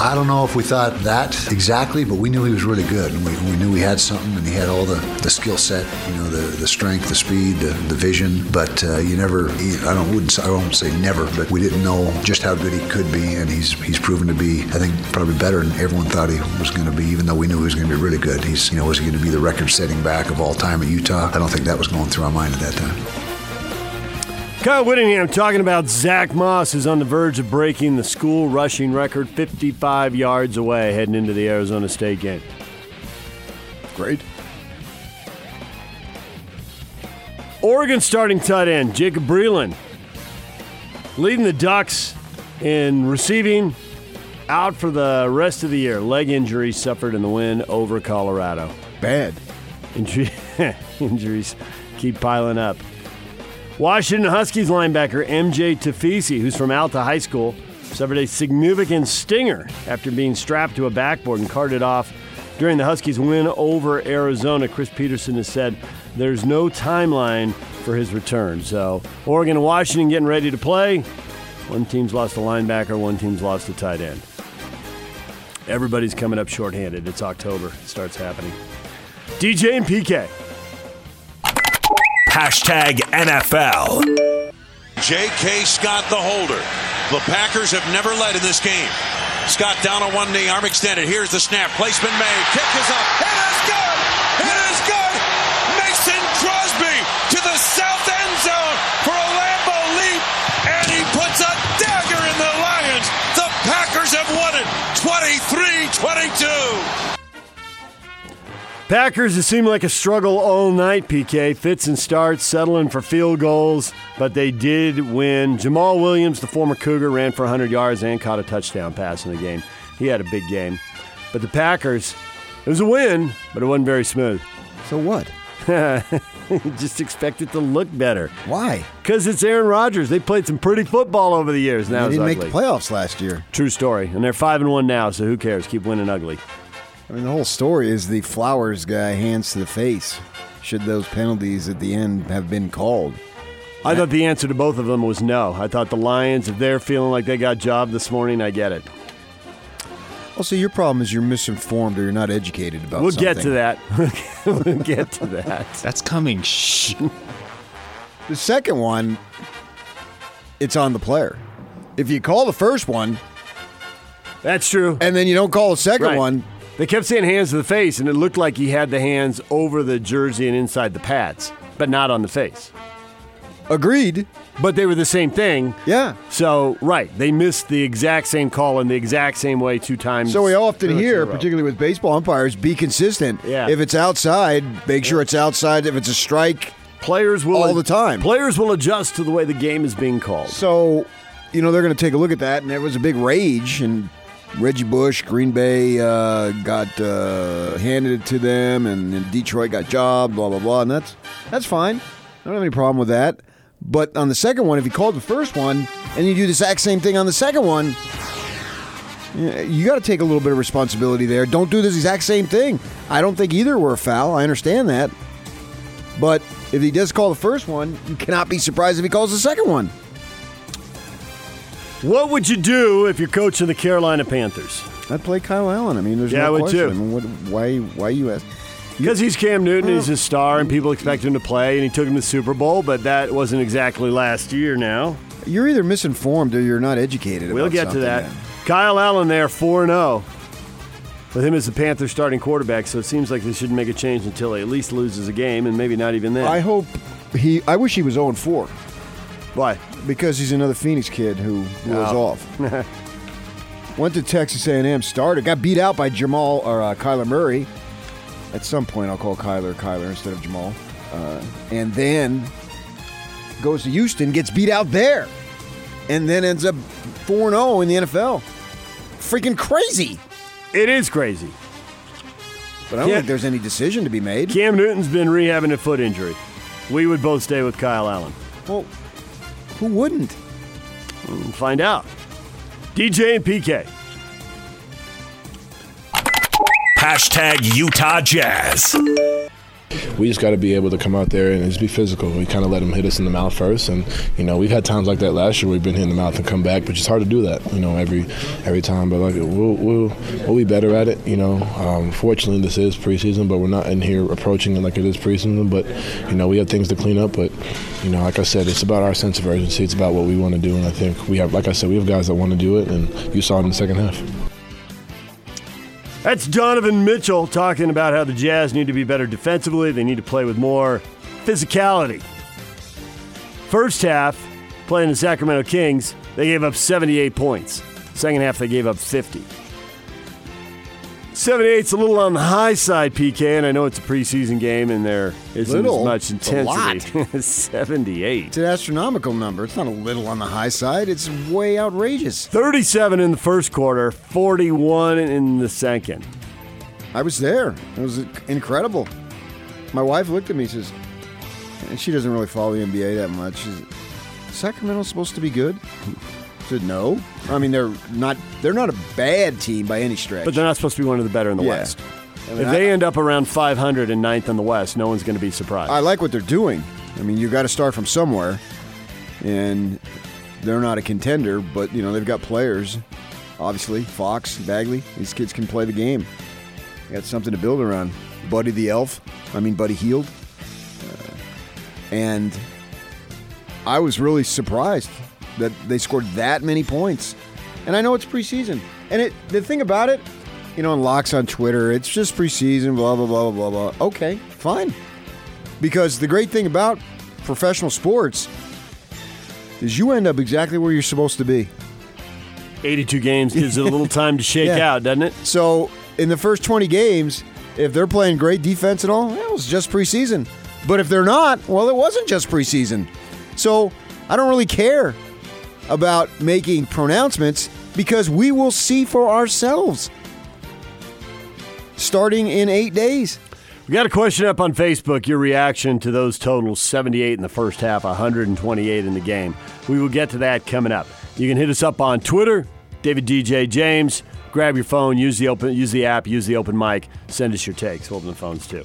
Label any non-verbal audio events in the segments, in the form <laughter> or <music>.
I don't know if we thought that exactly, but we knew he was really good, and we, we knew he had something, and he had all the, the skill set, you know, the, the strength, the speed, the, the vision. But uh, you never, I don't wouldn't I won't say never, but we didn't know just how good he could be, and he's he's proven to be, I think, probably better than everyone thought he was going to be. Even though we knew he was going to be really good, he's you know was he going to be the record-setting back of all time at Utah? I don't think that was going through our mind at that time. Kyle Whittingham talking about Zach Moss is on the verge of breaking the school rushing record 55 yards away heading into the Arizona State game. Great. Oregon starting tight end Jacob Breeland leading the Ducks in receiving out for the rest of the year. Leg injury suffered in the win over Colorado. Bad. Injury, <laughs> injuries keep piling up. Washington Huskies linebacker MJ Tafisi, who's from Alta High School, suffered a significant stinger after being strapped to a backboard and carted off during the Huskies' win over Arizona. Chris Petersen has said there's no timeline for his return. So, Oregon and Washington getting ready to play. One team's lost a linebacker, one team's lost a tight end. Everybody's coming up shorthanded. It's October. It starts happening. DJ and PK. Hashtag NFL. J.K. Scott, the holder. The Packers have never led in this game. Scott down on one knee, arm extended. Here's the snap. Placement made. Kick is up. Packers, it seemed like a struggle all night, PK. Fits and starts, settling for field goals, but they did win. Jamaal Williams, the former Cougar, ran for 100 yards and caught a touchdown pass in the game. He had a big game. But the Packers, it was a win, but it wasn't very smooth. So what? <laughs> Just expect it to look better. Why? Because it's Aaron Rodgers. They played some pretty football over the years. Now they didn't make the playoffs last year. True story. And they're 5 and 1 now, so who cares? Keep winning ugly. I mean, the whole story is the Flowers guy hands to the face. Should those penalties at the end have been called? I thought the answer to both of them was no. I thought the Lions, if they're feeling like they got job this morning, I get it. Also, your problem is you're misinformed or you're not educated about We'll something. get to that. <laughs> we'll get to that. That's coming. Shh. The second one, it's on the player. If you call the first one That's true. and then you don't call the second Right. one, They kept saying hands to the face, and it looked like he had the hands over the jersey and inside the pads, but not on the face. agreed. But they were the same thing. Yeah. So, right, they missed the exact same call in the exact same way two times. So we often pretty much in hear, particularly with baseball umpires, be consistent. Yeah. If it's outside, make sure it's outside. If it's a strike, players will all the time. Players will adjust to the way the game is being called. So, you know, they're going to take a look at that, and there was a big rage, and Reggie Bush, Green Bay uh, got uh, handed it to them, and, and Detroit got jobbed, blah blah blah, and that's that's fine. I don't have any problem with that. But on the second one, if you called the first one and you do the exact same thing on the second one, you got to take a little bit of responsibility there. Don't do this exact same thing. I don't think either were a foul. I understand that. But if he does call the first one, you cannot be surprised if he calls the second one. What would you do if you're coaching the Carolina Panthers? I'd play Kyle Allen. I mean, there's Yeah, I no would question. too. I mean, what, why, why you ask? Because he's Cam Newton, he's a star, and people expect him to play, and he took him to the Super Bowl, but that wasn't exactly last year now. You're either misinformed or you're not educated. We'll get to that. man. Kyle Allen there, 4 0. With him as the Panthers starting quarterback, so it seems like they shouldn't make a change until he at least loses a game, and maybe not even then. I hope he. I wish he was 0 4 Why? because he's another Phoenix kid who, was Oh. off. <laughs> Went to Texas A&M, started, got beat out by Jamal or uh, Kyler Murray. At some point, I'll call Kyler Kyler instead of Jamal, uh, and then goes to Houston, gets beat out there, and then ends up 4 0 in the NFL. Freaking crazy. It is crazy. But I don't Yeah. think there's any decision to be made. Cam Newton's been rehabbing a foot injury. we would both stay with Kyle Allen. Well, who wouldn't? We'll find out. DJ and PK. Hashtag Utah Jazz. We just got to be able to come out there and just be physical. We kind of let them hit us in the mouth first, and you know we've had times like that last year. We've been hit in the mouth and come back, but it's hard to do that, you know, every every time. But like we'll we'll, we'll be better at it, you know. Um, fortunately, this is preseason, but we're not in here approaching it like it is preseason. But you know we have things to clean up. But you know, like I said, it's about our sense of urgency. It's about what we want to do, and I think we have, like I said, we have guys that want to do it, and you saw it in the second half. That's Donovan Mitchell talking about how the Jazz need to be better defensively. They need to play with more physicality. First half, playing the Sacramento Kings, they gave up 78 points. Second half, they gave up 50. 78's a little on the high side, PK, and I know it's a preseason game and there isn't Little? as much intensity. <laughs> 78. It's an astronomical number. It's not a little on the high side. It's way outrageous. 37 in the first quarter, 41 in the second. I was there. It was incredible. My wife looked at me and says, and she doesn't really follow the NBA that much. Said, Sacramento's supposed to be good? Said, no. I mean, they're not. They're not a bad team by any stretch. But they're not supposed to be one of the better in the Yeah. West. I mean, If I- they end up around 500 and ninth in the West, no one's going to be surprised. I like what they're doing. I mean, you got to start from somewhere, and they're not a contender, but you know they've got players. Obviously, Fox, Bagley, these kids can play the game. They got something to build around. Buddy the Elf, I mean Buddy Hield, uh, and I was really surprised that they scored that many points. And I know it's preseason, and it the thing about it, you know, in locks on Twitter, it's just preseason, blah blah blah blah blah blah. Okay, fine. Because the great thing about professional sports is you end up exactly where you're supposed to be. 82 games gives it a little time to <laughs> shake Yeah. out, doesn't it? So in the first 20 games, if they're playing great defense and all, it was just preseason. But if they're not, well, it wasn't just preseason. So I don't really care about making pronouncements because we will see for ourselves starting in eight days. We got a question up on Facebook. Your reaction to those totals 78 in the first half, 128 in the game. We will get to that coming up. You can hit us up on Twitter, David DJ James. Grab your phone, use the open, use the app, use the open mic. Send us your takes. We'll open the phones too.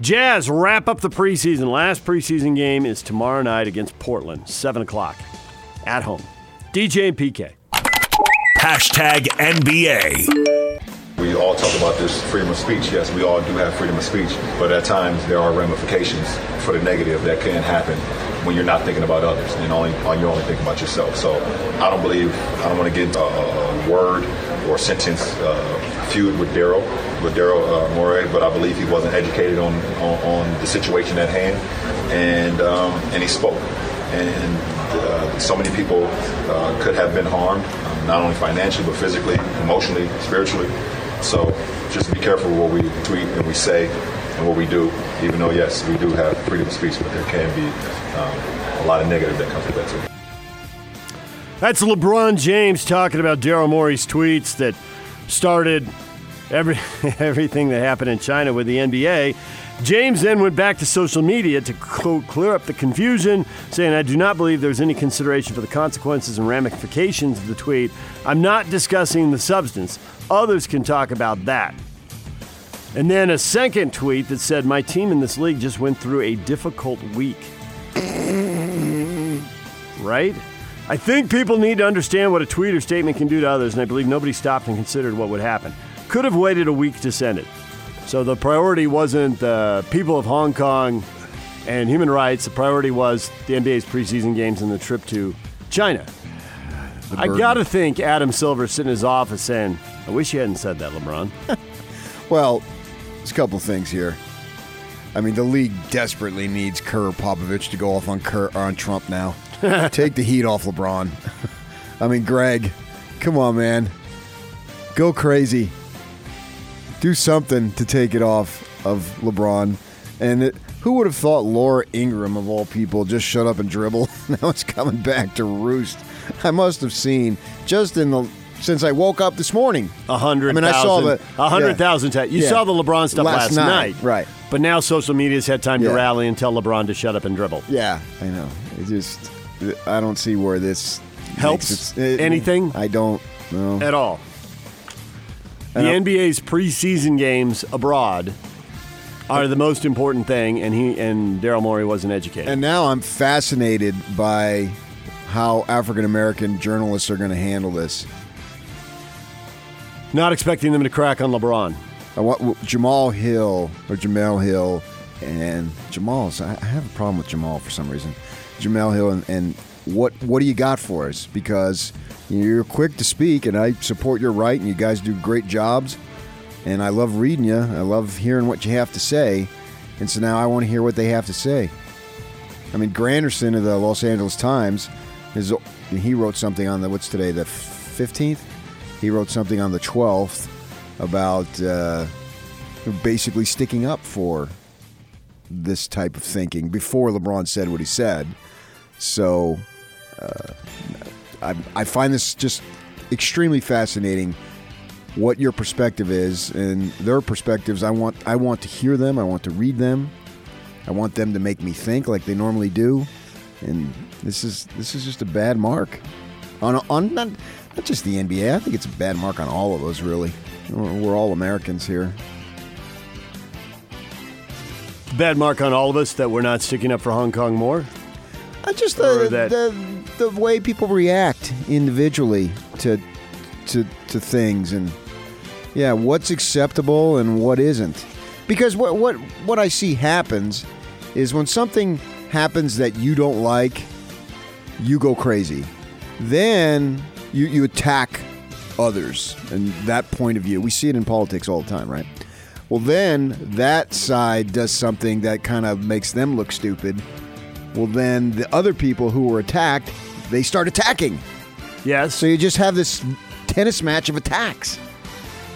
Jazz wrap up the preseason. Last preseason game is tomorrow night against Portland, seven o'clock, at home. DJ and PK. Hashtag NBA. We all talk about this freedom of speech. Yes, we all do have freedom of speech, but at times there are ramifications for the negative that can happen when you're not thinking about others and only uh, you're only thinking about yourself. So I don't believe I don't want to get a, a word or sentence uh, feud with Daryl with Daryl uh, Morey, but I believe he wasn't educated on, on, on the situation at hand, and um, and he spoke, and uh, so many people uh, could have been harmed, um, not only financially but physically, emotionally, spiritually. So just be careful what we tweet and we say and what we do. Even though yes, we do have freedom of speech, but there can be um, a lot of negative that comes with that too. That's LeBron James talking about Daryl Morey's tweets that started every <laughs> everything that happened in China with the NBA. James then went back to social media to quote, clear up the confusion, saying, I do not believe there's any consideration for the consequences and ramifications of the tweet. I'm not discussing the substance. Others can talk about that. And then a second tweet that said, My team in this league just went through a difficult week. <laughs> right? I think people need to understand what a tweet or statement can do to others, and I believe nobody stopped and considered what would happen. Could have waited a week to send it. So the priority wasn't the people of Hong Kong and human rights. The priority was the NBA's preseason games and the trip to China. I got to think Adam Silver sitting in his office saying, I wish you hadn't said that, LeBron. <laughs> Well, there's a couple things here. I mean, the league desperately needs Kerr Popovich to go off on Kerr on Trump now. <laughs> Take the heat off LeBron. <laughs> I mean, Greg, come on, man, go crazy. Do something to take it off of LeBron. And it, who would have thought Laura Ingraham, of all people, just shut up and dribble? <laughs> now it's coming back to roost. I must have seen just in the since I woke up this morning. A hundred I mean, I saw the a hundred yeah. thousand. You Yeah. saw the LeBron stuff last, night. right? But now social media's had time to rally and tell LeBron to shut up and dribble. Yeah, I know. It just, I don't see where this Helps it- anything? I don't know. At all. The And I- NBA's preseason games abroad are the most important thing, and he and Daryl Morey wasn't educated. And now I'm fascinated by how African American journalists are going to handle this. Not expecting them to crack on LeBron. I want Jamal Hill or Jemele Hill and Jamal's. I I have a problem with Jamal for some reason. Jamal Hill and, and what what do you got for us? Because you're quick to speak, and I support your right, and you guys do great jobs. And I love reading you. I love hearing what you have to say. And so now I want to hear what they have to say. I mean, Granderson of the Los Angeles Times, is he wrote something on the what's today the fifteenth. He wrote something on the twelfth about uh, basically sticking up for this type of thinking before LeBron said what he said. So Uh, I, I find this just extremely fascinating. What your perspective is and their perspectives, I want I want to hear them. I want to read them. I want them to make me think like they normally do. And this is this is just a bad mark on on not, not just the NBA. I think it's a bad mark on all of us. Really, we're we're all Americans here. Bad mark on all of us that we're not sticking up for Hong Kong more. Just the, that- the the way people react individually to to to things and yeah, what's acceptable and what isn't. Because what what what I see happens is when something happens that you don't like, you go crazy. Then you you attack others and that point of view. We see it in politics all the time, right? Well, then that side does something that kind of makes them look stupid. Well, then the other people who were attacked, they start attacking. Yes. So you just have this tennis match of attacks.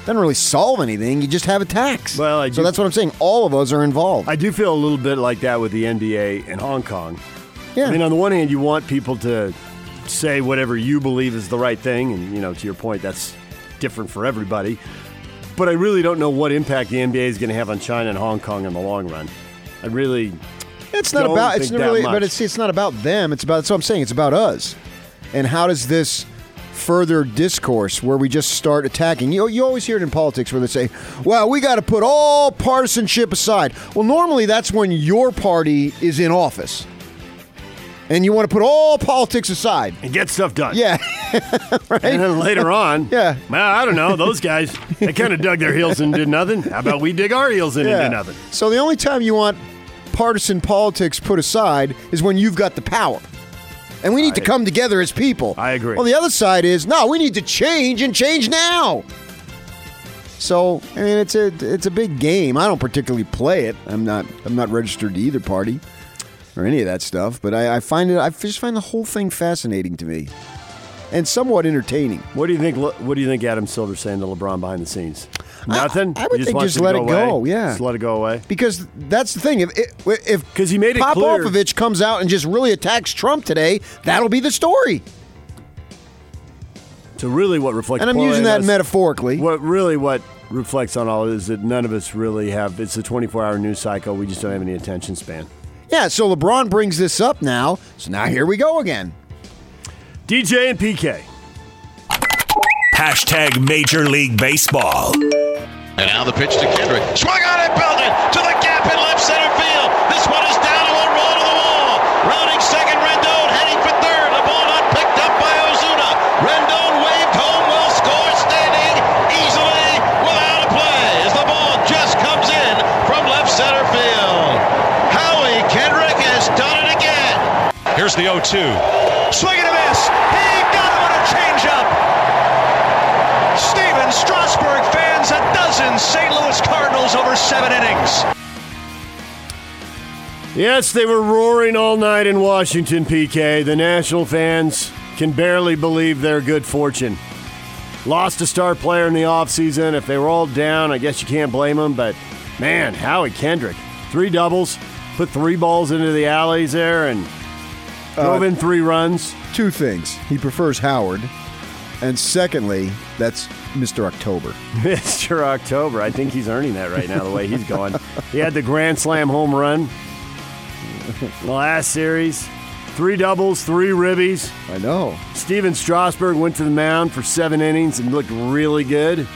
Doesn't really solve anything. You just have attacks. Well, I so do- that's what I'm saying. All of us are involved. I do feel a little bit like that with the NBA in Hong Kong. yeah. I mean, on the one hand, you want people to say whatever you believe is the right thing, and you know, to your point, that's different for everybody. But I really don't know what impact the NBA is going to have on China and Hong Kong in the long run. I really, It's not about. It's not really. much. But it's it's not about them. It's about. That's what I'm saying. It's about us. And how does this further discourse where we just start attacking? You you always hear it in politics where they say, "Well, we got to put all partisanship aside." Well, normally that's when your party is in office, and you want to put all politics aside. and get stuff done. Yeah, <laughs> right. And then later on, Yeah. well, I don't know. Those guys, they kind of dug their heels and did nothing. How about we dig our heels in and do nothing? So the only time you want partisan politics put aside is when you've got the power. And we need to come together as people. I agree. Well, the other side is no, we need to change and change now. So I mean, it's a it's a big game. I don't particularly play it. I'm not I'm not registered to either party or any of that stuff. But I, I find it I just find the whole thing fascinating to me, and somewhat entertaining. What do you think? What do you think Adam Silver's saying to LeBron behind the scenes? Nothing. I would He think wants just let it go, away? yeah. just let it go away. Because that's the thing. If if 'Cause he made it clear- Popovich comes out and just really attacks Trump today, that'll be the story. So really, what reflects? And I'm using that us- metaphorically. What really what reflects on all of it is that none of us really have. It's a 24-hour news cycle. We just don't have any attention span. Yeah, so LeBron brings this up now. So now here we go again. DJ and PK. Hashtag Major League Baseball. And now the pitch to Kendrick. Swung on it, belted to the gap in left center field. This one is down to a roll to the wall. Rounding second, Rendon heading for third. The ball not picked up by Ozuna. Rendon waved home, will score, standing easily without a play as the ball just comes in from left center field. Howie Kendrick has done it again. Here's the 0-2. Swing and Cardinals over seven innings. Yes, they were roaring all night in Washington, PK. The National fans can barely believe their good fortune. Lost a star player in the offseason. If they were all down, I guess you can't blame them. But man, Howie Kendrick, three doubles, put three balls into the alleys there, and uh, drove in three runs. Two things. He prefers Howard. And secondly, that's Mr. October. <laughs> Mr. October. I think he's earning that right now, the way he's going. he had the Grand Slam home run last series. Three doubles, three ribbies. I know. Stephen Strasburg went to the mound for seven innings and looked really good.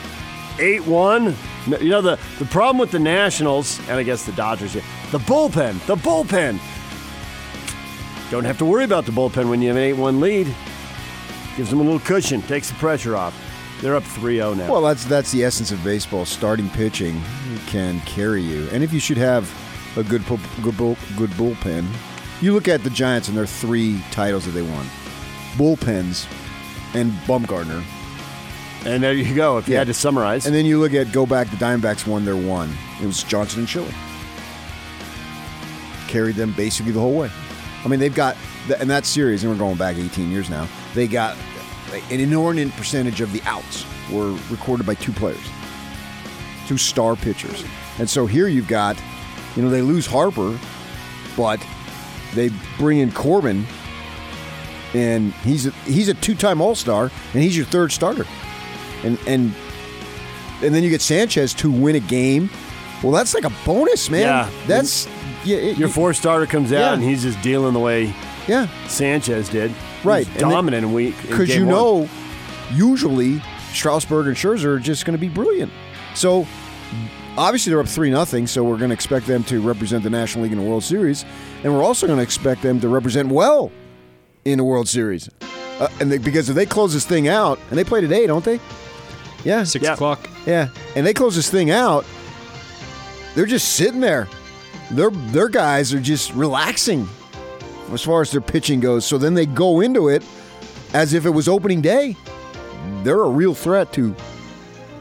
8 1. You know, the, the problem with the Nationals, and I guess the Dodgers, the bullpen, the bullpen. Don't have to worry about the bullpen when you have an 8 1 lead. Gives them a little cushion, takes the pressure off. They're up 3 0 now. Well, that's that's the essence of baseball. Starting pitching can carry you, and if you should have a good good good bullpen, you look at the Giants and their three titles that they won: bullpens and Bumgarner. and there you go. If you Yeah. had to summarize, And then you look at go back. The Diamondbacks won their one. It was Johnson and Schilling. Carried them basically the whole way. I mean, they've got and that series, and we're going back 18 years now. They got an inordinate percentage of the outs were recorded by two players, two star pitchers. And so here you've got, you know, they lose Harper, but they bring in Corbin, and he's a, he's a two-time All-Star, and he's your third starter, and and and then you get Sanchez to win a game. Well, that's like a bonus, man. Yeah. that's yeah. It, your four starter comes out Yeah. and he's just dealing the way yeah, Sanchez did. Right. He's And dominant and weak. in because you one. know, usually Strasburg and Scherzer are just going to be brilliant. So obviously they're up three nothing. So we're going to expect them to represent the National League in the World Series, and we're also going to expect them to represent well in the World Series. Uh, and they, because if they close this thing out, and they play today, don't they? Yeah, Six Yeah. o'clock. yeah, and they close this thing out, they're just sitting there. Their their guys are just relaxing as far as their pitching goes. So then they go into it as if it was opening day. They're a real threat to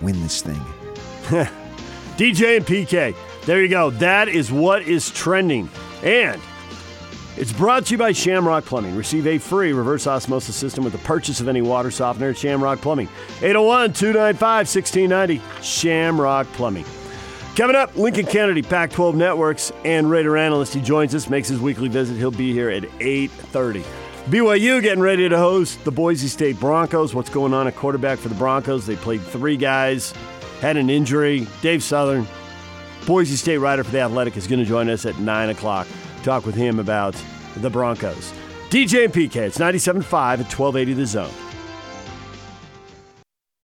win this thing. <laughs> DJ and PK. There you go. That is what is trending. And it's brought to you by Shamrock Plumbing. Receive a free reverse osmosis system with the purchase of any water softener at Shamrock Plumbing. 801 295 1690. Shamrock Plumbing. Coming up, Lincoln Kennedy, Pac 12 Networks, and Raider analyst. He joins us, makes his weekly visit. He'll be here at 8.30. BYU getting ready to host the Boise State Broncos. What's going on at quarterback for the Broncos? They played three guys, had an injury. Dave Southorn, Boise State writer for The Athletic, is going to join us at 9 o'clock. Talk with him about the Broncos. DJ and PK, it's 97.5 at 1280 The Zone.